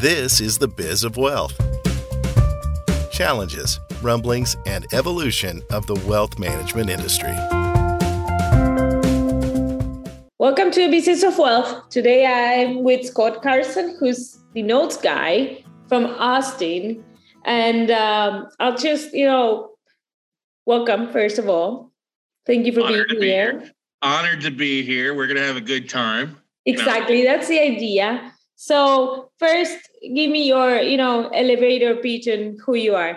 This is the Biz of Wealth. Challenges, rumblings, and evolution of the wealth management industry. Welcome to Business of Wealth. Today I'm with Scott Carson, who's the notes guy from Austin. And um, I'll just, you know, welcome, first of all. Thank you for Honored being to be here. here. Honored to be here. We're going to have a good time. Exactly. That's the idea. So first, give me your, you know, elevator pitch and who you are.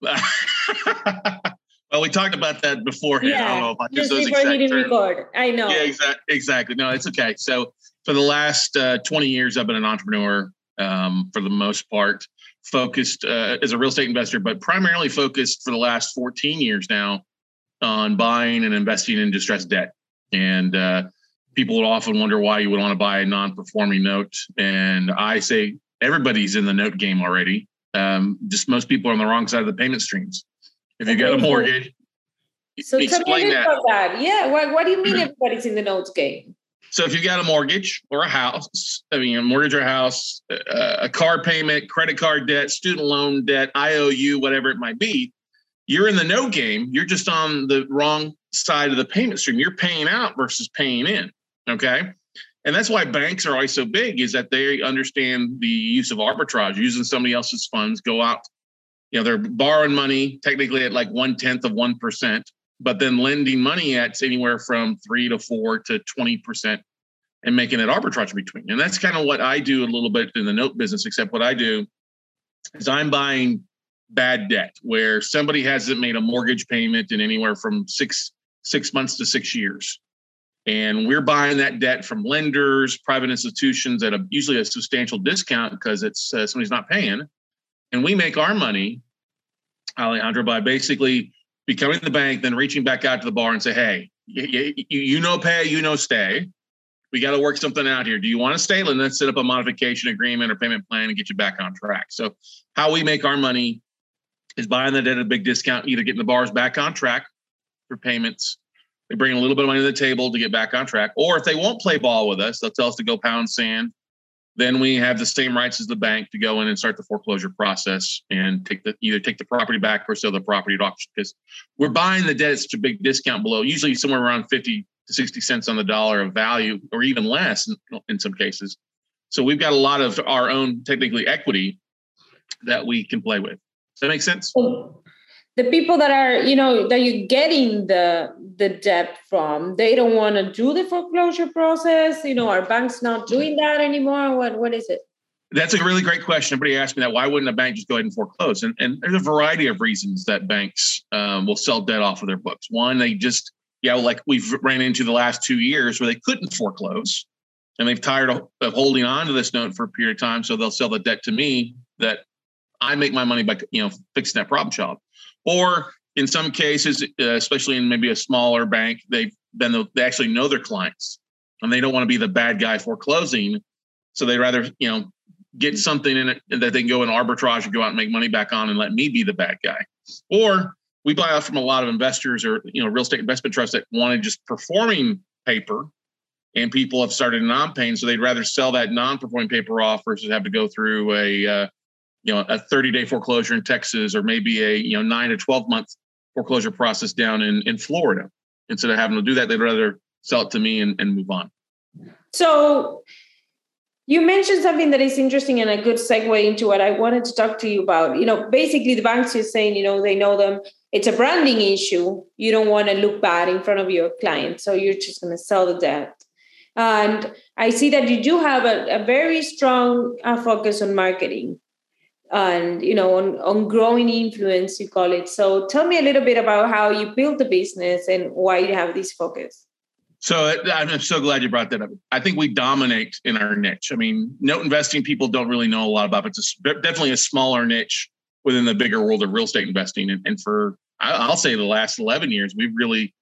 well, we talked about that beforehand. I don't know if I just before exact hitting terms. record. I know. Yeah, exactly. Exactly. No, it's okay. So for the last uh, 20 years, I've been an entrepreneur um, for the most part, focused uh, as a real estate investor, but primarily focused for the last 14 years now on buying and investing in distressed debt. And uh, people would often wonder why you would want to buy a non-performing note. And I say everybody's in the note game already. Um, just most people are on the wrong side of the payment streams. If you got a mortgage, So tell me explain that. about that. Yeah. What, what do you mean everybody's in the note game? So if you got a mortgage or a house, I mean, a mortgage or a house, uh, a car payment, credit card debt, student loan debt, IOU, whatever it might be, you're in the note game. You're just on the wrong side of the payment stream. You're paying out versus paying in. Okay. And that's why banks are always so big is that they understand the use of arbitrage, using somebody else's funds, go out, you know, they're borrowing money technically at like one tenth of 1%, but then lending money at anywhere from three to four to 20% and making that arbitrage between. And that's kind of what I do a little bit in the note business, except what I do is I'm buying bad debt where somebody hasn't made a mortgage payment in anywhere from six six months to six years. And we're buying that debt from lenders, private institutions at a usually a substantial discount because it's uh, somebody's not paying. And we make our money, Alejandro, by basically becoming the bank, then reaching back out to the bar and say, "Hey, you, you, you know pay, you know stay. We got to work something out here. Do you want to stay? Let's set up a modification agreement or payment plan and get you back on track." So, how we make our money is buying debt at a big discount, either getting the bars back on track for payments. They bring a little bit of money to the table to get back on track, or if they won't play ball with us, they'll tell us to go pound sand. Then we have the same rights as the bank to go in and start the foreclosure process and take the either take the property back or sell the property at auction because we're buying the debt at such a big discount below, usually somewhere around 50 to 60 cents on the dollar of value, or even less in, in some cases. So we've got a lot of our own technically equity that we can play with. Does that make sense? The people that are, you know, that you're getting the the debt from, they don't want to do the foreclosure process. You know, are banks not doing that anymore? What what is it? That's a really great question. Everybody asked me that. Why wouldn't a bank just go ahead and foreclose? And, and there's a variety of reasons that banks um, will sell debt off of their books. One, they just, yeah, like we've ran into the last two years where they couldn't foreclose and they've tired of holding on to this note for a period of time. So they'll sell the debt to me that I make my money by, you know, fixing that problem child. Or in some cases, uh, especially in maybe a smaller bank, they've been, the, they actually know their clients and they don't want to be the bad guy foreclosing. So they'd rather, you know, get something in it that they can go in arbitrage and go out and make money back on and let me be the bad guy. Or we buy off from a lot of investors or you know real estate investment trusts that wanted just performing paper and people have started non-paying so they'd rather sell that non-performing paper off versus have to go through a uh, you know a 30-day foreclosure in Texas or maybe a you know 9 to 12 month foreclosure process down in in Florida instead of having to do that they'd rather sell it to me and, and move on So you mentioned something that is interesting and a good segue into what I wanted to talk to you about. You know, basically the banks are saying, you know, they know them. It's a branding issue. You don't want to look bad in front of your client. So you're just going to sell the debt. And I see that you do have a, a very strong uh, focus on marketing and, you know, on, on growing influence, you call it. So tell me a little bit about how you built the business and why you have this focus. So uh, I'm so glad you brought that up. I think we dominate in our niche. I mean, note investing people don't really know a lot about. But it's definitely a smaller niche within the bigger world of real estate investing. And, and for I'll say the last 11 years, we've really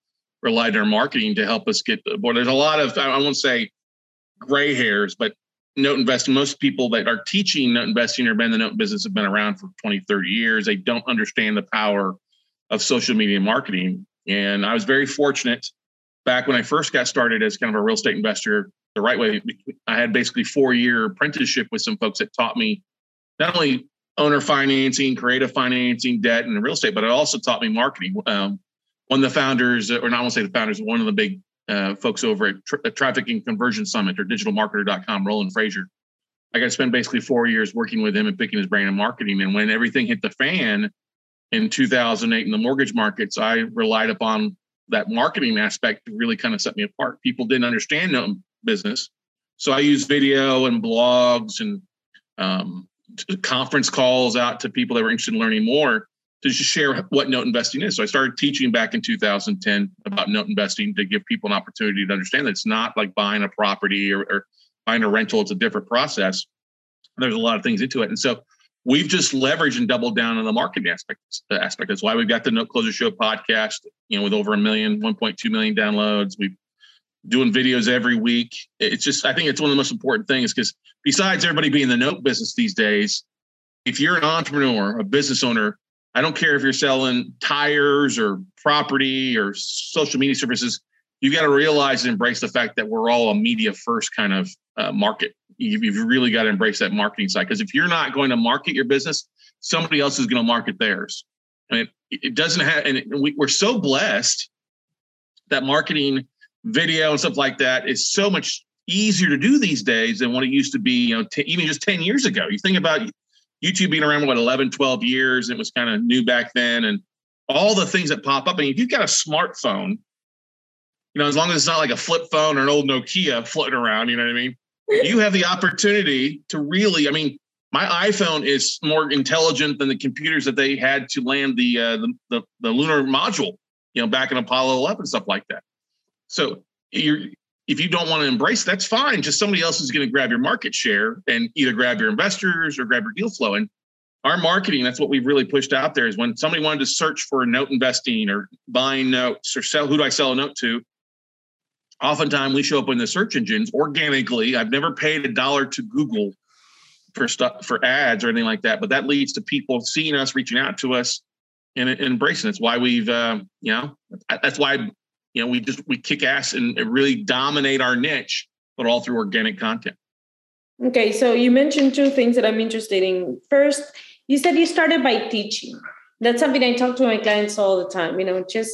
relied on our marketing to help us get aboard. There's a lot of I won't say gray hairs, but note investing. Most people that are teaching note investing or been in the note business have been around for 20, 30 years. They don't understand the power of social media marketing. And I was very fortunate back when I first got started as kind of a real estate investor the right way. I had basically four year apprenticeship with some folks that taught me not only owner financing, creative financing, debt, and real estate, but it also taught me marketing. Um, one of the founders, or not want to say the founders, one of the big uh, folks over at Tra- Traffic and Conversion Summit or digitalmarketer.com, Roland Frazier. I got to spend basically four years working with him and picking his brain in marketing. And when everything hit the fan in 2008 in the mortgage markets, I relied upon that marketing aspect to really kind of set me apart. People didn't understand business. So I used video and blogs and um, conference calls out to people that were interested in learning more to just share what note investing is. So I started teaching back in 2010 about note investing to give people an opportunity to understand that it's not like buying a property or, or buying a rental. It's a different process. There's a lot of things into it. And so we've just leveraged and doubled down on the marketing aspect. aspect. That's why we've got the Note Closer Show podcast, you know, with over a million, 1.2 million downloads. We've doing videos every week. It's just, I think it's one of the most important things because besides everybody being in the note business these days, if you're an entrepreneur, a business owner, I don't care if you're selling tires or property or social media services, you got to realize and embrace the fact that we're all a media first kind of uh, market. You've, you've really got to embrace that marketing side because if you're not going to market your business, somebody else is going to market theirs. And it, it doesn't have, and we, we're so blessed that marketing video and stuff like that is so much easier to do these days than what it used to be, you know, t- even just 10 years ago. You think about YouTube being around, what, 11, 12 years, it was kind of new back then. And all the things that pop up. And if you've got a smartphone, you know, as long as it's not like a flip phone or an old Nokia floating around, you know what I mean? you have the opportunity to really, I mean, my iPhone is more intelligent than the computers that they had to land the uh, the, the, the lunar module, you know, back in Apollo 11 stuff like that. So you're if you don't want to embrace, that's fine. Just somebody else is going to grab your market share and either grab your investors or grab your deal flow. And our marketing, that's what we've really pushed out there is when somebody wanted to search for note investing or buying notes or sell, who do I sell a note to? Oftentimes we show up in the search engines organically. I've never paid a dollar to Google for stuff for ads or anything like that, but that leads to people seeing us, reaching out to us, and, and embracing. It's why we've, uh, you know, that's why you know, we just we kick ass and really dominate our niche, but all through organic content. Okay, so you mentioned two things that I'm interested in. First, you said you started by teaching. That's something I talk to my clients all the time. You know, just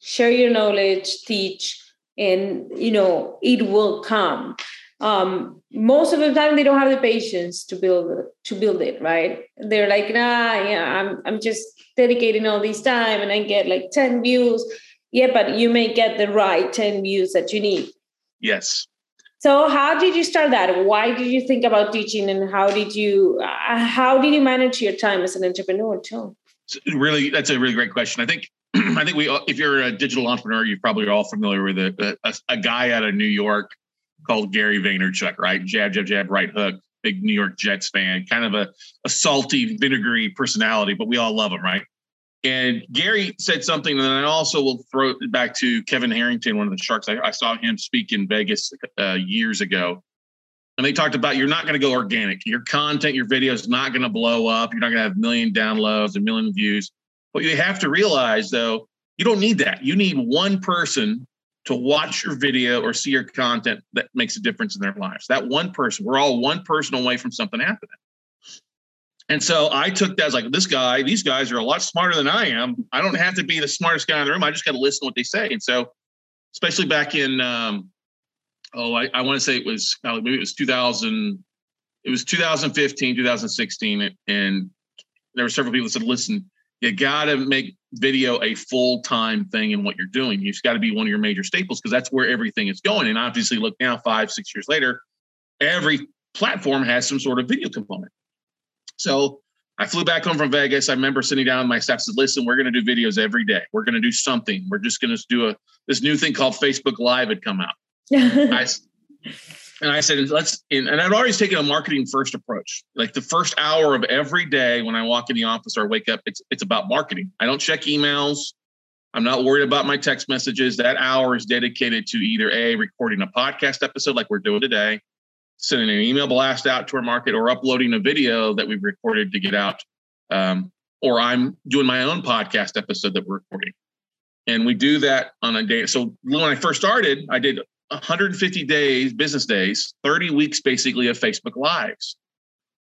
share your knowledge, teach, and you know it will come. Um, most of the time, they don't have the patience to build to build it. Right? They're like, nah, yeah, I'm I'm just dedicating all this time, and I get like ten views yeah, but you may get the right 10 views that you need. Yes. So how did you start that? Why did you think about teaching and how did you uh, how did you manage your time as an entrepreneur too? Really that's a really great question. I think I think we if you're a digital entrepreneur, you probably are all familiar with a, a, a guy out of New York called Gary Vaynerchuk, right? Jab, jab, jab, right hook. Big New York Jets fan, kind of a, a salty, vinegary personality, but we all love him, right? And Gary said something, and I also will throw it back to Kevin Harrington, one of the Sharks. I, I saw him speak in Vegas uh, years ago. And they talked about you're not going to go organic. Your content, your video is not going to blow up. You're not going to have a million downloads, a million views. But you have to realize, though, you don't need that. You need one person to watch your video or see your content that makes a difference in their lives. That one person, we're all one person away from something happening. And so I took that as like this guy, these guys are a lot smarter than I am. I don't have to be the smartest guy in the room. I just got to listen to what they say. And so, especially back in, um, oh, I, I want to say it was maybe it was 2000, it was 2015, 2016. And there were several people that said, listen, you got to make video a full time thing in what you're doing. You've got to be one of your major staples because that's where everything is going. And obviously, look now, five, six years later, every platform has some sort of video component. So I flew back home from Vegas. I remember sitting down with my staff said, listen, we're going to do videos every day. We're going to do something. We're just going to do a this new thing called Facebook Live had come out. I, and I said, let's and I'd always taken a marketing first approach. Like the first hour of every day when I walk in the office or wake up, it's it's about marketing. I don't check emails. I'm not worried about my text messages. That hour is dedicated to either a recording a podcast episode like we're doing today, sending an email blast out to our market or uploading a video that we've recorded to get out. Um, or I'm doing my own podcast episode that we're recording. And we do that on a day. So when I first started, I did 150 days, business days, 30 weeks basically of Facebook Lives.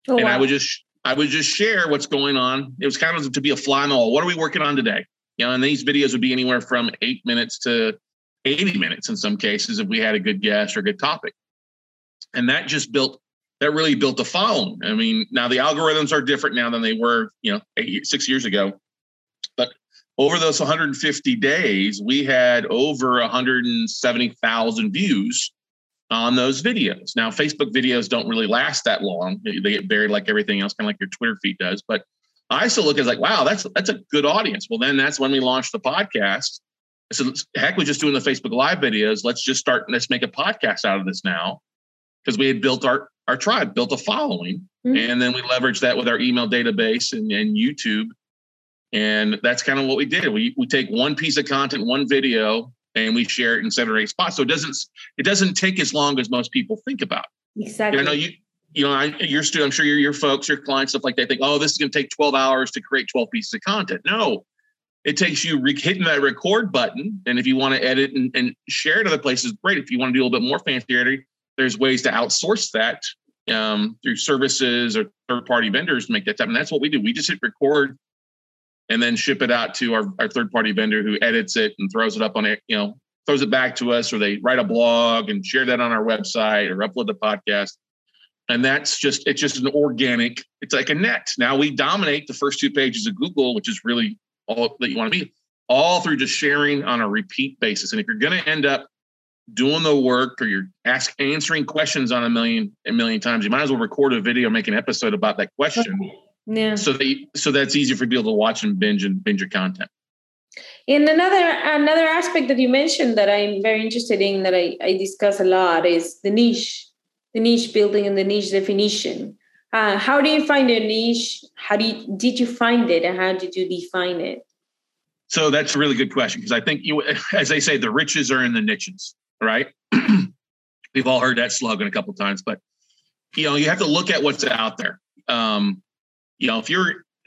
Oh, and wow. I would just I would just share what's going on. It was kind of to be a fly on the wall. What are we working on today? You know, and these videos would be anywhere from eight minutes to 80 minutes in some cases if we had a good guest or a good topic. And that just built that really built a following. I mean, now the algorithms are different now than they were, you know, eight, six years ago. But over those 150 days, we had over 170,000 views on those videos. Now, Facebook videos don't really last that long; they get buried like everything else, kind of like your Twitter feed does. But I still look at like, wow, that's that's a good audience. Well, then that's when we launched the podcast. I said, heck, we're just doing the Facebook Live videos. Let's just start. Let's make a podcast out of this now, because we had built our our tribe, built a following, Mhm. and then we leveraged that with our email database and, and YouTube. And that's kind of what we did. We we take one piece of content, one video, and we share it in seven or eight spots. So it doesn't it doesn't take as long as most people think about. exactly. I know you you know, I, your student, I'm sure your your folks, your clients, stuff like that, think, oh, this is going to take 12 hours to create 12 pieces of content. No, it takes you re- hitting that record button, and if you want to edit and, and share it other places, great. If you want to do a little bit more fancy editing, there's ways to outsource that um, through services or third party vendors to make that happen. That's what we do. We just hit record and then ship it out to our, our third party vendor who edits it and throws it up on it, you know, throws it back to us, or they write a blog and share that on our website or upload the podcast. And that's just it's just an organic, it's like a net. Now we dominate the first two pages of Google, which is really all that you want to be, all through just sharing on a repeat basis. And if you're going to end up doing the work or you're ask answering questions on a million a million times, you might as well record a video, make an episode about that question yeah. so that you, so that's easy for people to watch and binge and binge your content. And another another aspect that you mentioned that I'm very interested in that I, I discuss a lot is the niche, the niche building and the niche definition. Uh, how do you find a niche? How do you, did you find it, and how did you define it? So that's a really good question because I think you, as they say, the riches are in the niches, right? We've all heard that slogan a couple times, but you know, you have to look at what's out there. Um, you know, if you're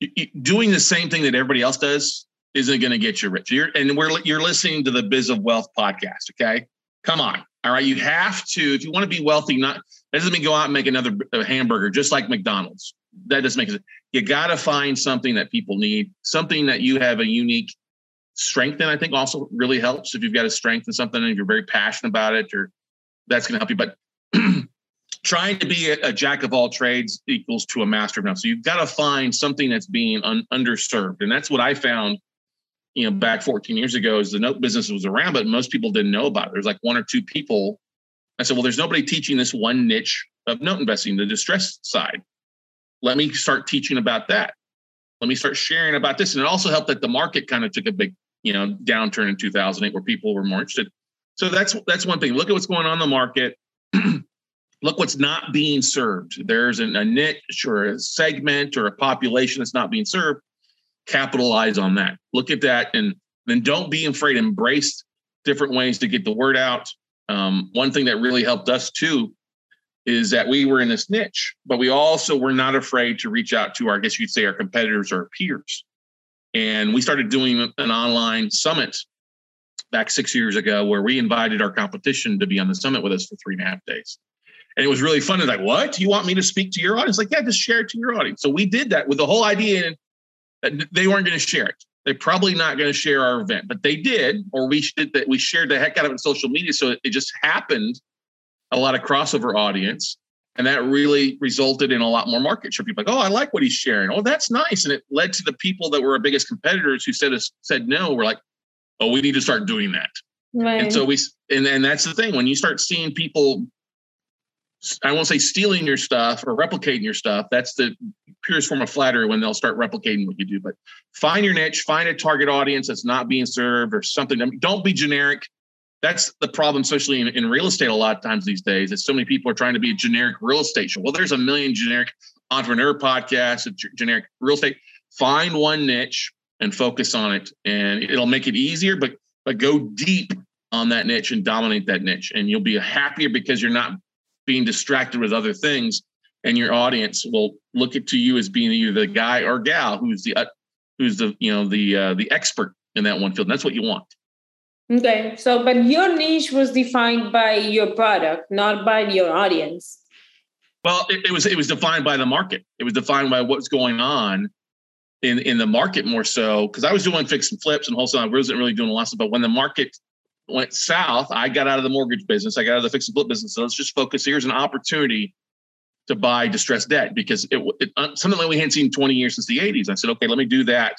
you- you- doing the same thing that everybody else does, isn't going to get you rich. You're, and we're you're listening to the Biz of Wealth podcast. Okay, come on. All right, you have to if you want to be wealthy. Not that doesn't mean go out and make another hamburger just like McDonald's. That doesn't make sense. You got to find something that people need, something that you have a unique strength in. I think also really helps if you've got a strength in something and you're very passionate about it, or that's going to help you. But trying to be a, a jack of all trades equals to a master of none. So you've got to find something that's being un, underserved, and that's what I found. You know, back 14 years ago, as the note business was around, but most people didn't know about it. There's like one or two people. I said, well, there's nobody teaching this one niche of note investing, the distressed side. Let me start teaching about that. Let me start sharing about this. And it also helped that the market kind of took a big, you know, downturn in 2008 where people were more interested. So that's that's one thing. Look at what's going on in the market. Look what's not being served. There's an, a niche or a segment or a population that's not being served. Capitalize on that. Look at that, and then don't be afraid. Embrace different ways to get the word out. Um, one thing that really helped us too is that we were in this niche, but we also were not afraid to reach out to our, I guess you'd say, our competitors or our peers. And we started doing an online summit back six years ago where we invited our competition to be on the summit with us for three and a half days. And it was really fun. It's like, what? You want me to speak to your audience? Like, yeah, just share it to your audience. So we did that with the whole idea that they weren't going to share it. They're probably not going to share our event, but they did, or we did that. We shared the heck out of it in social media. So it just happened a lot of crossover audience. And that really resulted in a lot more market share. People like, oh, I like what he's sharing. Oh, that's nice. And it led to the people that were our biggest competitors who said us said no. We're like, oh, we need to start doing that. Right. And so we and and that's the thing when you start seeing people I won't say stealing your stuff or replicating your stuff. That's the purest form of flattery when they'll start replicating what you do. But find your niche, find a target audience that's not being served or something. I mean, don't be generic. That's the problem, especially in, in real estate. A lot of times these days, is so many people are trying to be a generic real estate show. Well, there's a million generic entrepreneur podcasts, generic real estate. Find one niche and focus on it, and it'll make it easier. But but go deep on that niche and dominate that niche, and you'll be happier because you're not being distracted with other things and your audience will look at to you as being either the guy or gal who's the uh, who's the you know the uh, the expert in that one field and that's what you want Okay. So, but your niche was defined by your product, not by your audience. Well, it, it was it was defined by the market. It was defined by what's going on in in the market more so because I was doing fix and flips and wholesale. I wasn't really doing a lot of. But when the market went south, I got out of the mortgage business. I got out of the fix and flip business. So let's just focus. Here's an opportunity to buy distressed debt because it, it uh, something that we hadn't seen 20 years since the 80s. I said, okay, let me do that.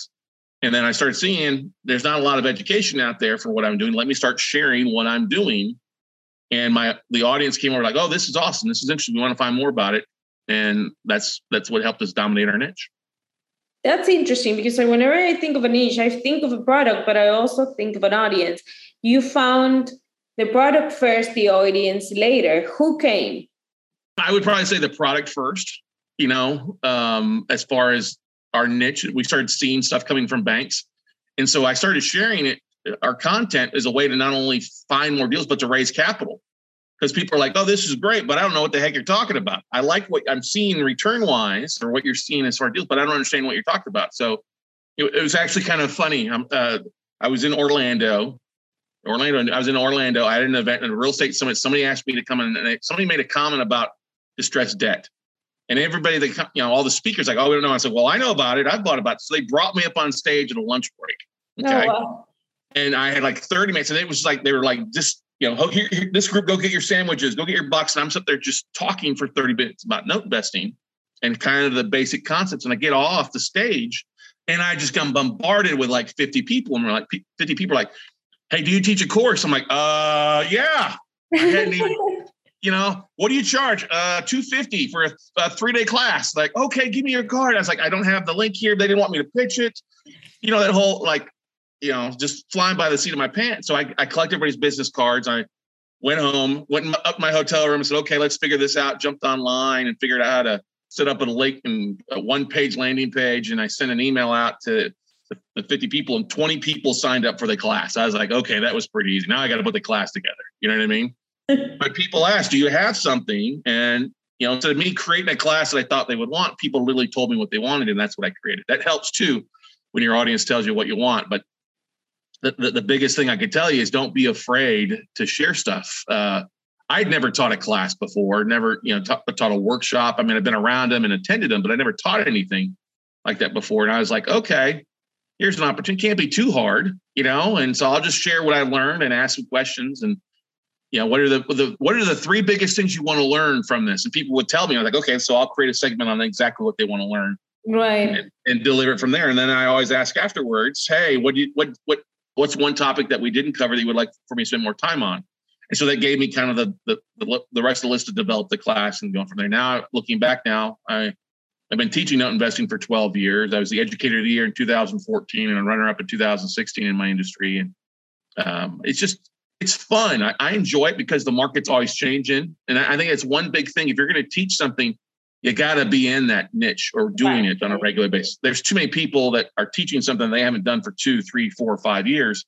And then I started seeing there's not a lot of education out there for what I'm doing. Let me start sharing what I'm doing. And my the audience came over like, oh, this is awesome. This is interesting. We want to find more about it. And that's that's what helped us dominate our niche. That's interesting because whenever I think of a niche, I think of a product, but I also think of an audience. You found the product first, the audience later. Who came? I would probably say the product first, you know, um, as far as our niche. We started seeing stuff coming from banks. And so I started sharing it, our content as a way to not only find more deals, but to raise capital. Because people are like, oh, this is great, but I don't know what the heck you're talking about. I like what I'm seeing return wise or what you're seeing as far as deals, but I don't understand what you're talking about. So it, it was actually kind of funny. Uh, I was in Orlando. Orlando. I was in Orlando. I had an event in a real estate summit. Somebody asked me to come in, and somebody made a comment about distressed debt. And everybody that you know, all the speakers like, oh, we don't know. I said, well, I know about it. I've bought about it. So they brought me up on stage at a lunch break. Oh, okay. Oh, wow. And I had like 30 minutes, and it was like they were like, just you know, here, here, this group, go get your sandwiches, go get your bucks. And I'm sitting there just talking for 30 minutes about note investing and kind of the basic concepts. And I get off the stage and I just got bombarded with like 50 people. And we're like 50 people like, hey, do you teach a course? I'm like, uh yeah. I hadn't even you know, what do you charge? Uh, 250 for a, a three day class. Like, okay, give me your card. I was like, I don't have the link here. They didn't want me to pitch it. You know, that whole like, you know, just flying by the seat of my pants. So I, I collected everybody's business cards. I went home, went up my hotel room and said, okay, let's figure this out. Jumped online and figured out how to set up a link and a one page landing page. And I sent an email out to the 50 people and 20 people signed up for the class. I was like, okay, that was pretty easy. Now I got to put the class together. You know what I mean? But people ask, do you have something? And you know, of me creating a class that I thought they would want, people literally told me what they wanted, and that's what I created. That helps too when your audience tells you what you want. But the, the, the biggest thing I could tell you is don't be afraid to share stuff. Uh, I'd never taught a class before, never, you know, taught, taught a workshop. I mean, I've been around them and attended them, but I never taught anything like that before. And I was like, okay, here's an opportunity. Can't be too hard, you know. And so I'll just share what I learned and ask some questions. And you know, what are the, the what are the three biggest things you want to learn from this? And people would tell me, I'm like, okay, so I'll create a segment on exactly what they want to learn, right, and, and deliver it from there. And then I always ask afterwards, hey, what do you what what what's one topic that we didn't cover that you would like for me to spend more time on? And so that gave me kind of the the the, the rest of the list to develop the class and going from there. Now, looking back now, I I've been teaching note investing for 12 years. I was the educator of the year in 2014 and a runner up in 2016 in my industry. And um, it's just it's fun. I, I, enjoy it because the market's always changing. And I, I think it's one big thing. If you're going to teach something, you got to be in that niche or doing it on a regular basis. There's too many people that are teaching something they haven't done for two, three, four, five years,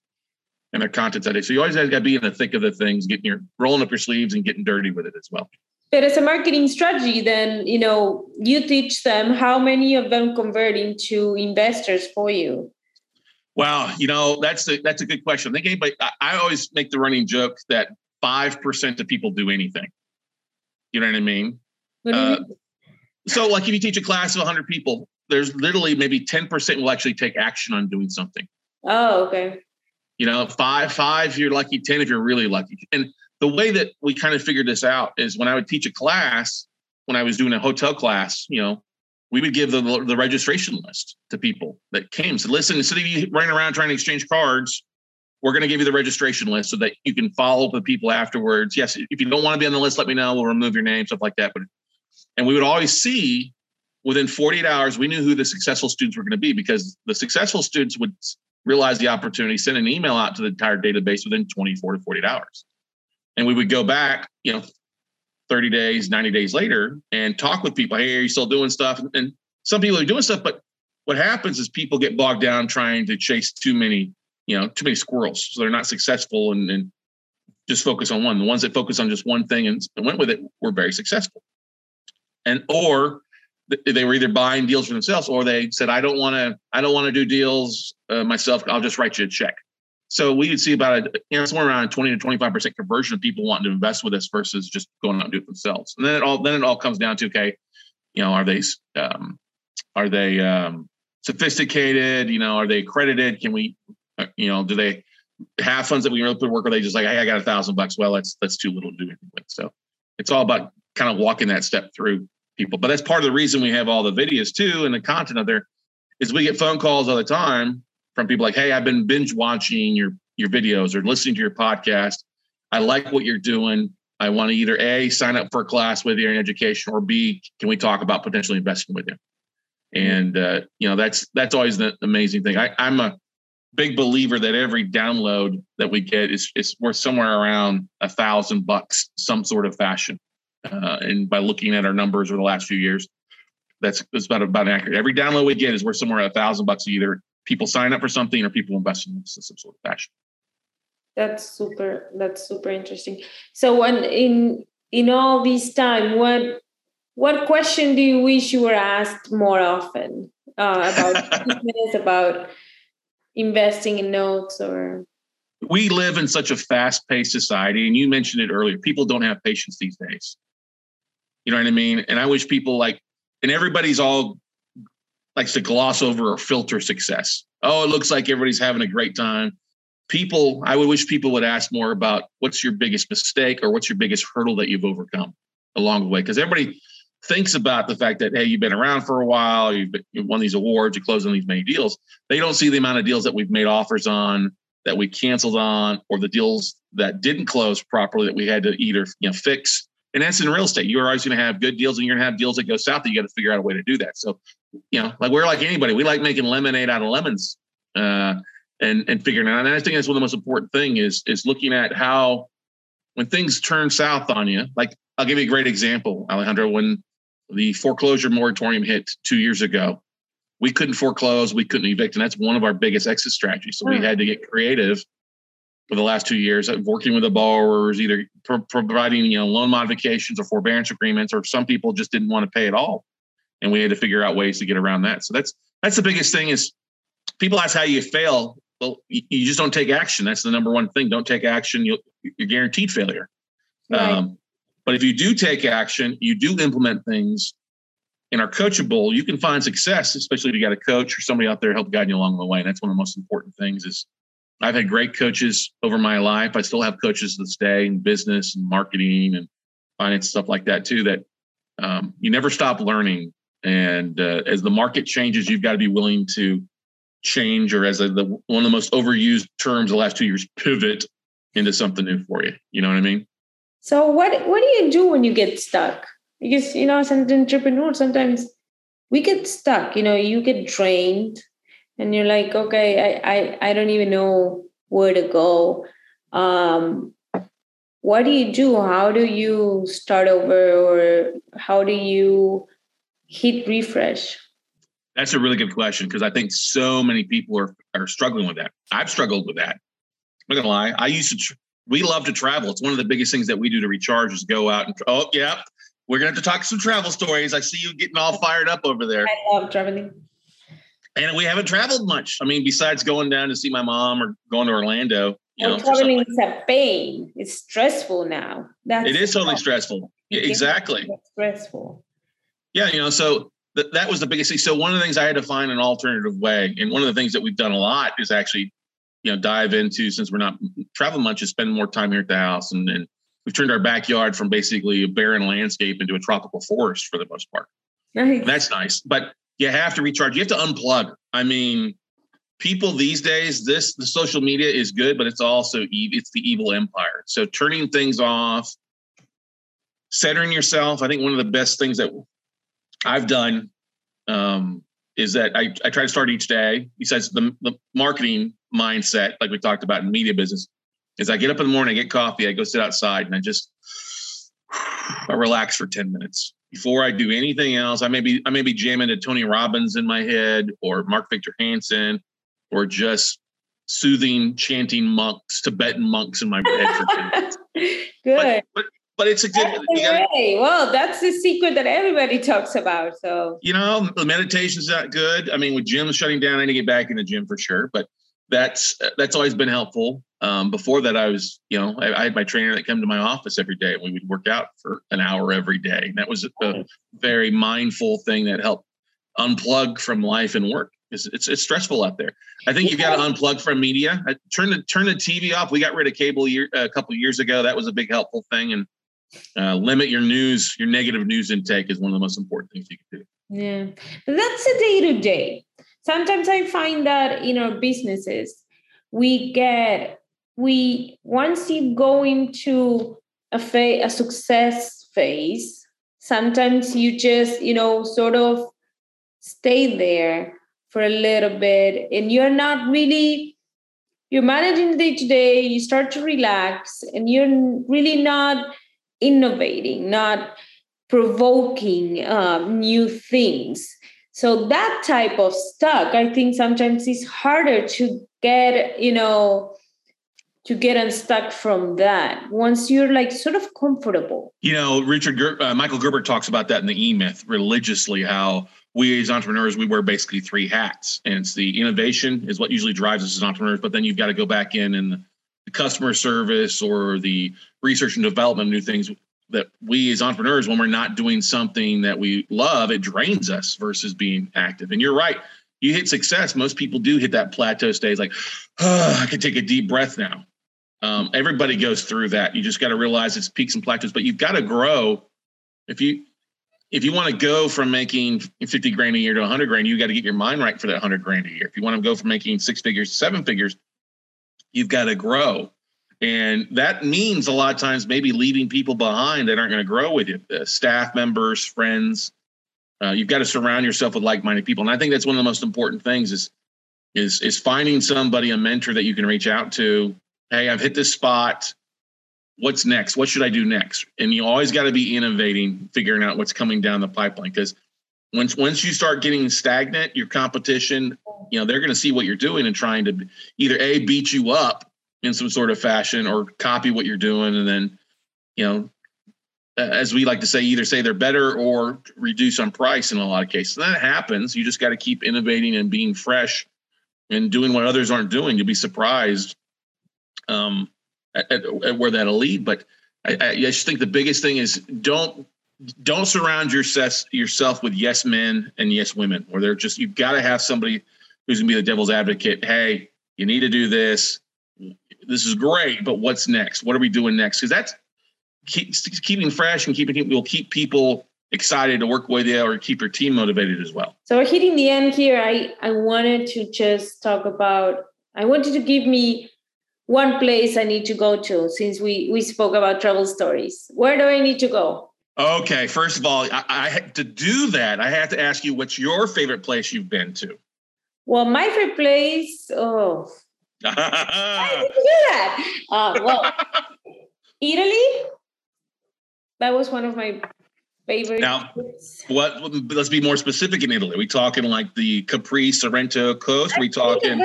and their content's that So you always got to be in the thick of the things, getting your rolling up your sleeves and getting dirty with it as well. But as a marketing strategy, then you know you teach them. How many of them convert into investors for you? Well, you know, that's a that's a good question. I think anybody I, I always make the running joke that five percent of people do anything. You know what I mean? What uh, so like if you teach a class of 100 people, there's literally maybe 10% will actually take action on doing something. Oh, okay. You know, five, five, you're lucky, 10 if you're really lucky. And the way that we kind of figured this out is when I would teach a class, when I was doing a hotel class, you know, we would give the, the registration list to people that came. So listen, instead of you running around trying to exchange cards, we're going to give you the registration list so that you can follow up with people afterwards. Yes, if you don't want to be on the list, let me know. We'll remove your name, stuff like that. But and we would always see within 48 hours, we knew who the successful students were going to be because the successful students would realize the opportunity, send an email out to the entire database within 24 to 48 hours. And we would go back, you know, 30 days, 90 days later and talk with people. Hey, are you still doing stuff? And some people are doing stuff, but what happens is people get bogged down trying to chase too many, you know, too many squirrels. So they're not successful and, and just focus on one. The ones that focus on just one thing and went with it were very successful. And or they were either buying deals for themselves or they said, I don't want to, I don't want to do deals uh, myself. I'll just write you a check. So we would see about a you know somewhere around 20 to 25 percent conversion of people wanting to invest with us versus just going out and do it themselves. And then it all then it all comes down to okay, you know, are they um, are they um, sophisticated? You know, are they accredited? Can we, uh, you know, do they have funds that we really put work? Or they just like, hey, I got a thousand bucks? Well, that's that's too little to do anything. So it's all about kind of walking that step through people. But that's part of the reason we have all the videos too and the content of there is we get phone calls all the time from people like, hey, I've been binge watching your your videos or listening to your podcast. I like what you're doing. I want to either A, sign up for a class with you in education, or B, can we talk about potentially investing with you? And uh, you know, that's that's always the amazing thing. I, I'm a big believer that every download that we get is is worth somewhere around a thousand bucks, some sort of fashion. Uh, and by looking at our numbers over the last few years, that's, that's about about accurate. Every download we get is worth somewhere a thousand bucks either people sign up for something or people invest in some sort of fashion. That's super. That's super interesting. So, when in in all this time, what what question do you wish you were asked more often uh, about business, about investing in notes, or? We live in such a fast-paced society, and you mentioned it earlier. People don't have patience these days. You know what I mean? And I wish people like, and everybody's all likes to gloss over or filter success. Oh, it looks like everybody's having a great time. People, I would wish people would ask more about what's your biggest mistake or what's your biggest hurdle that you've overcome along the way. Because everybody thinks about the fact that, hey, you've been around for a while, you've, been, you've won these awards, you closed on these many deals. They don't see the amount of deals that we've made offers on, that we canceled on, or the deals that didn't close properly that we had to either you know fix and that's in real estate. You're always going to have good deals and you're going to have deals that go south that you got to figure out a way to do that. So, you know, like we're like anybody, we like making lemonade out of lemons uh, and, and figuring out. And I think that's one of the most important thing is, is looking at how, when things turn south on you, like I'll give you a great example, Alejandro, when the foreclosure moratorium hit two years ago, we couldn't foreclose, we couldn't evict. And that's one of our biggest exit strategies. So we hmm. had to get creative for the last two years, working with the borrowers, either pro- providing you know loan modifications or forbearance agreements, or some people just didn't want to pay at all, and we had to figure out ways to get around that. So that's that's the biggest thing is people ask how you fail. Well, you just don't take action. That's the number one thing. Don't take action. you are guaranteed failure. Right. Um, but if you do take action, you do implement things and are coachable, you can find success, especially if you got a coach or somebody out there help guide you along the way. And that's one of the most important things is I've had great coaches over my life. I still have coaches to this day in business and marketing and finance stuff like that too. That um, you never stop learning, and uh, as the market changes, you've got to be willing to change, or as a, the one of the most overused terms the last two years, pivot into something new for you. You know what I mean? So what what do you do when you get stuck? Because you know, as an entrepreneur, sometimes we get stuck. You know, you get drained and you're like okay i i, I don't even know where to go um, what do you do how do you start over or how do you hit refresh that's a really good question because i think so many people are are struggling with that i've struggled with that i'm not gonna lie i used to tr- we love to travel it's one of the biggest things that we do to recharge is go out and oh yeah we're gonna have to talk some travel stories i see you getting all fired up over there i love traveling and we haven't traveled much. I mean, besides going down to see my mom or going to Orlando. You know, traveling is a pain. It's stressful now. That's it is totally stressful. Yeah, exactly. Stressful. Yeah, you know, so th- that was the biggest thing. So one of the things I had to find an alternative way, and one of the things that we've done a lot is actually, you know, dive into since we're not traveling much, is spend more time here at the house, and then we've turned our backyard from basically a barren landscape into a tropical forest for the most part. Nice. That's nice, but you have to recharge. You have to unplug. I mean, people these days, this the social media is good, but it's also. It's the evil empire. So turning things off, centering yourself. I think one of the best things that I've done um, is that I, I try to start each day. Besides the, the marketing mindset, like we talked about in media business, is I get up in the morning, I get coffee, I go sit outside, and I just I relax for ten minutes before I do anything else, I may be I may be jamming to Tony Robbins in my head or Mark Victor Hansen or just soothing chanting monks, Tibetan monks in my head. good. But, but, but, it's a good gotta, well, that's the secret that everybody talks about. So you know, the meditation's not good. I mean, with gyms shutting down, I need to get back in the gym for sure. But that's that's always been helpful. Um, before that, I was, you know, I, I, had my trainer that came to my office every day, and we would work out for an hour every day. And that was a very mindful thing that helped unplug from life and work. It's, it's, it's stressful out there. I think you got to unplug from media. I, turn the turn the TV off. We got rid of cable year, a couple years ago. That was a big helpful thing. And uh, limit your news, your negative news intake is one of the most important things you can do. Yeah, that's a day to day. Sometimes I find that in our businesses, we get we once you go into a phase, a success phase, sometimes you just you know sort of stay there for a little bit, and you're not really you're managing the day to day. You start to relax, and you're really not innovating, not provoking um, new things. So that type of stuck, I think sometimes it's harder to get, you know, to get unstuck from that once you're like sort of comfortable. You know, Richard Ger- uh, Michael Gerber talks about that in the E Myth religiously. How we as entrepreneurs we wear basically three hats, and it's the innovation is what usually drives us as entrepreneurs, but then you've got to go back in and the customer service or the research and development, of new things that we as entrepreneurs, when we're not doing something that we love, it drains us versus being active. And you're right. You hit success. Most people do hit that plateau stage, like, oh, I can take a deep breath now. Um, everybody goes through that. You just got to realize it's peaks and plateaus, but you've got to grow. If you if you want to go from making 50 grand a year to 100 grand, you got to get your mind right for that 100 grand a year. If you want to go from making six figures to seven figures, you've got to grow. And that means a lot of times maybe leaving people behind that aren't going to grow with you, uh, staff members, friends. Uh, you've got to surround yourself with like-minded people, and I think that's one of the most important things is is is finding somebody, a mentor that you can reach out to. Hey, I've hit this spot. What's next? What should I do next? And you always got to be innovating, figuring out what's coming down the pipeline because once once you start getting stagnant, your competition, you know, they're going to see what you're doing and trying to either a beat you up in some sort of fashion or copy what you're doing and then you know as we like to say either say they're better or reduce on price in a lot of cases. And that happens. You just got to keep innovating and being fresh and doing what others aren't doing. You'll be surprised um, at, at, at where that'll lead. But I, I, just think the biggest thing is don't don't surround yourself yourself with yes men and yes women where they're just you've got to have somebody who's gonna be the devil's advocate hey you need to do this this is great, but what's next? What are we doing next? Because that's keep, keeping fresh and keeping will keep people excited to work with you or keep your team motivated as well. So we're hitting the end here. I I wanted to just talk about. I wanted to give me one place I need to go to since we we spoke about travel stories. Where do I need to go? Okay, first of all, I, I to do that, I have to ask you what's your favorite place you've been to. Well, my favorite place. Oh, I didn't do that. Uh, well, Italy. That was one of my favorite. Now, what? Let's be more specific in Italy. Are we talking like the Capri, Sorrento coast? Are we talking?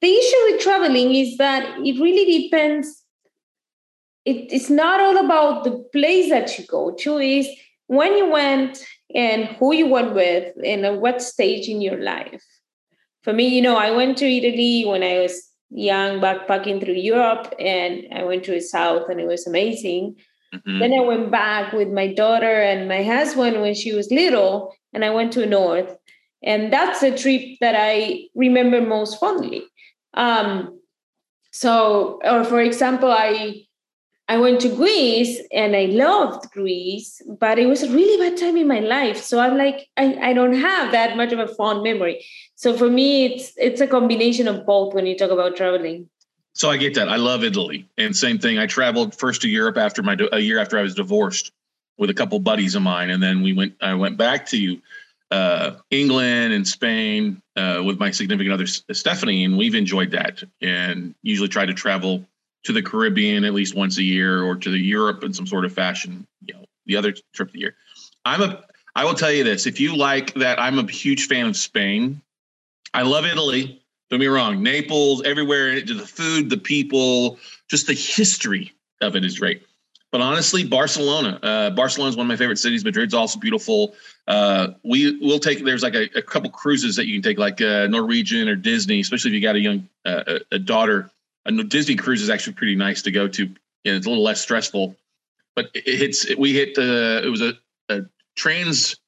The issue with traveling is that it really depends. It, it's not all about the place that you go to. Is when you went and who you went with and at what stage in your life. For me, you know, I went to Italy when I was young backpacking through Europe and I went to the south and it was amazing. Mm-hmm. Then I went back with my daughter and my husband when she was little and I went to the north. And that's a trip that I remember most fondly. Um, so, or for example, I I went to Greece and I loved Greece, but it was a really bad time in my life. So I'm like, I, I don't have that much of a fond memory. So for me, it's it's a combination of both when you talk about traveling. So I get that. I love Italy, and same thing. I traveled first to Europe after my a year after I was divorced with a couple buddies of mine, and then we went. I went back to uh, England and Spain uh, with my significant other Stephanie, and we've enjoyed that. And usually try to travel to the Caribbean at least once a year or to the Europe in some sort of fashion, you know, the other trip of the year. I'm a I will tell you this. If you like that, I'm a huge fan of Spain. I love Italy. Don't be wrong. Naples, everywhere, the food, the people, just the history of it is great. But honestly, Barcelona. Uh, Barcelona is one of my favorite cities. Madrid's also beautiful. Uh, we will take. There's like a, a, couple cruises that you can take, like uh, Norwegian or Disney, especially if you got a young uh, a daughter. A Disney cruise is actually pretty nice to go to. And it's a little less stressful. But it hits. We hit. Uh, it was a, a trans. It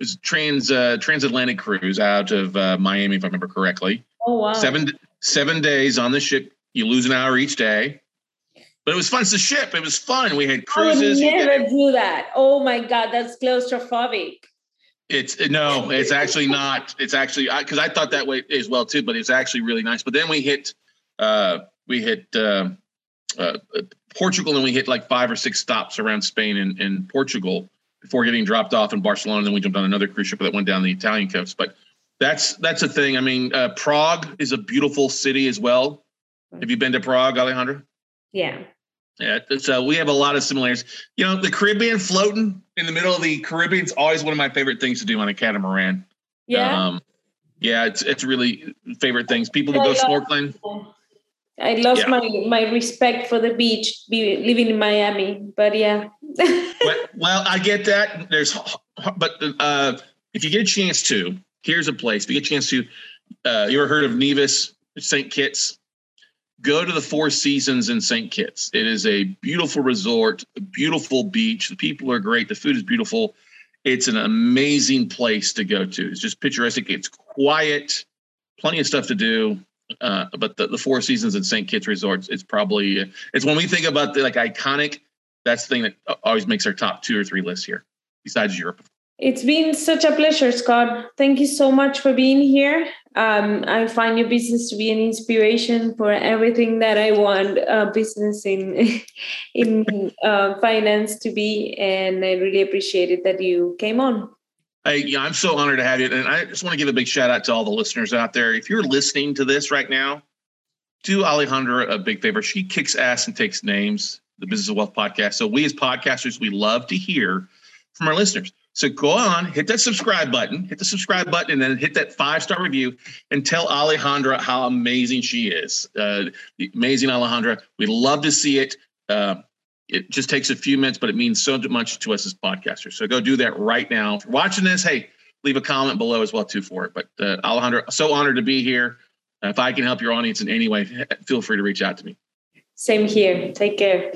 was trans uh, transatlantic cruise out of uh, Miami, if I remember correctly. Oh wow! Seven seven days on the ship. You lose an hour each day but it was fun. It's a ship. It was fun. We had cruises. I would never do that. Oh my god, that's claustrophobic. It's no, it's actually not. It's actually because I, I, thought that way as well too. But it's actually really nice. But then we hit, uh, we hit uh, uh, Portugal, and we hit like five or six stops around Spain and, and Portugal before getting dropped off in Barcelona. And then we jumped on another cruise ship that went down the Italian coast. But that's that's a thing. I mean, uh, Prague is a beautiful city as well. Have you been to Prague, Alejandra? Yeah. Yeah, so we have a lot of similarities. You know, the Caribbean floating in the middle of the Caribbean is always one of my favorite things to do on a catamaran. Yeah. Um, yeah, it's it's really favorite things. People who go snorkeling. I lost yeah. my my respect for the beach, be, living in Miami. But yeah. well, well, I get that. There's, but uh, if you get a chance to, here's a place. If you get a chance to, uh, you ever heard of Nevis, St. Kitts? go to the Four Seasons in St. Kitts. It is a beautiful resort, a beautiful beach. The people are great. The food is beautiful. It's an amazing place to go to. It's just picturesque. It's quiet, plenty of stuff to do. Uh, but the, the Four Seasons in St. Kitts resorts, it's probably it's when we think about the like iconic. That's the thing that always makes our top two or three lists here, besides Europe. It's been such a pleasure, Scott. Thank you so much for being here. Um, I find your business to be an inspiration for everything that I want uh, business in in uh, finance to be, and I really appreciated that you came on. Hey, yeah, I'm so honored to have you, and I just want to give a big shout out to all the listeners out there. If you're listening to this right now, do Alejandra a big favor. She kicks ass and takes names. The Business of Wealth podcast. So we as podcasters, we love to hear from our listeners. So go on, hit that subscribe button, hit the subscribe button, and then hit that five star review and tell Alejandra how amazing she is. Uh, amazing Alejandra. We love to see it. Uh, it just takes a few minutes, but it means so much to us as podcasters. So go do that right now. If you're watching this, hey, leave a comment below as well too for it. But uh, Alejandra, so honored to be here. Uh, if I can help your audience in any way, feel free to reach out to me. Same here. Take care.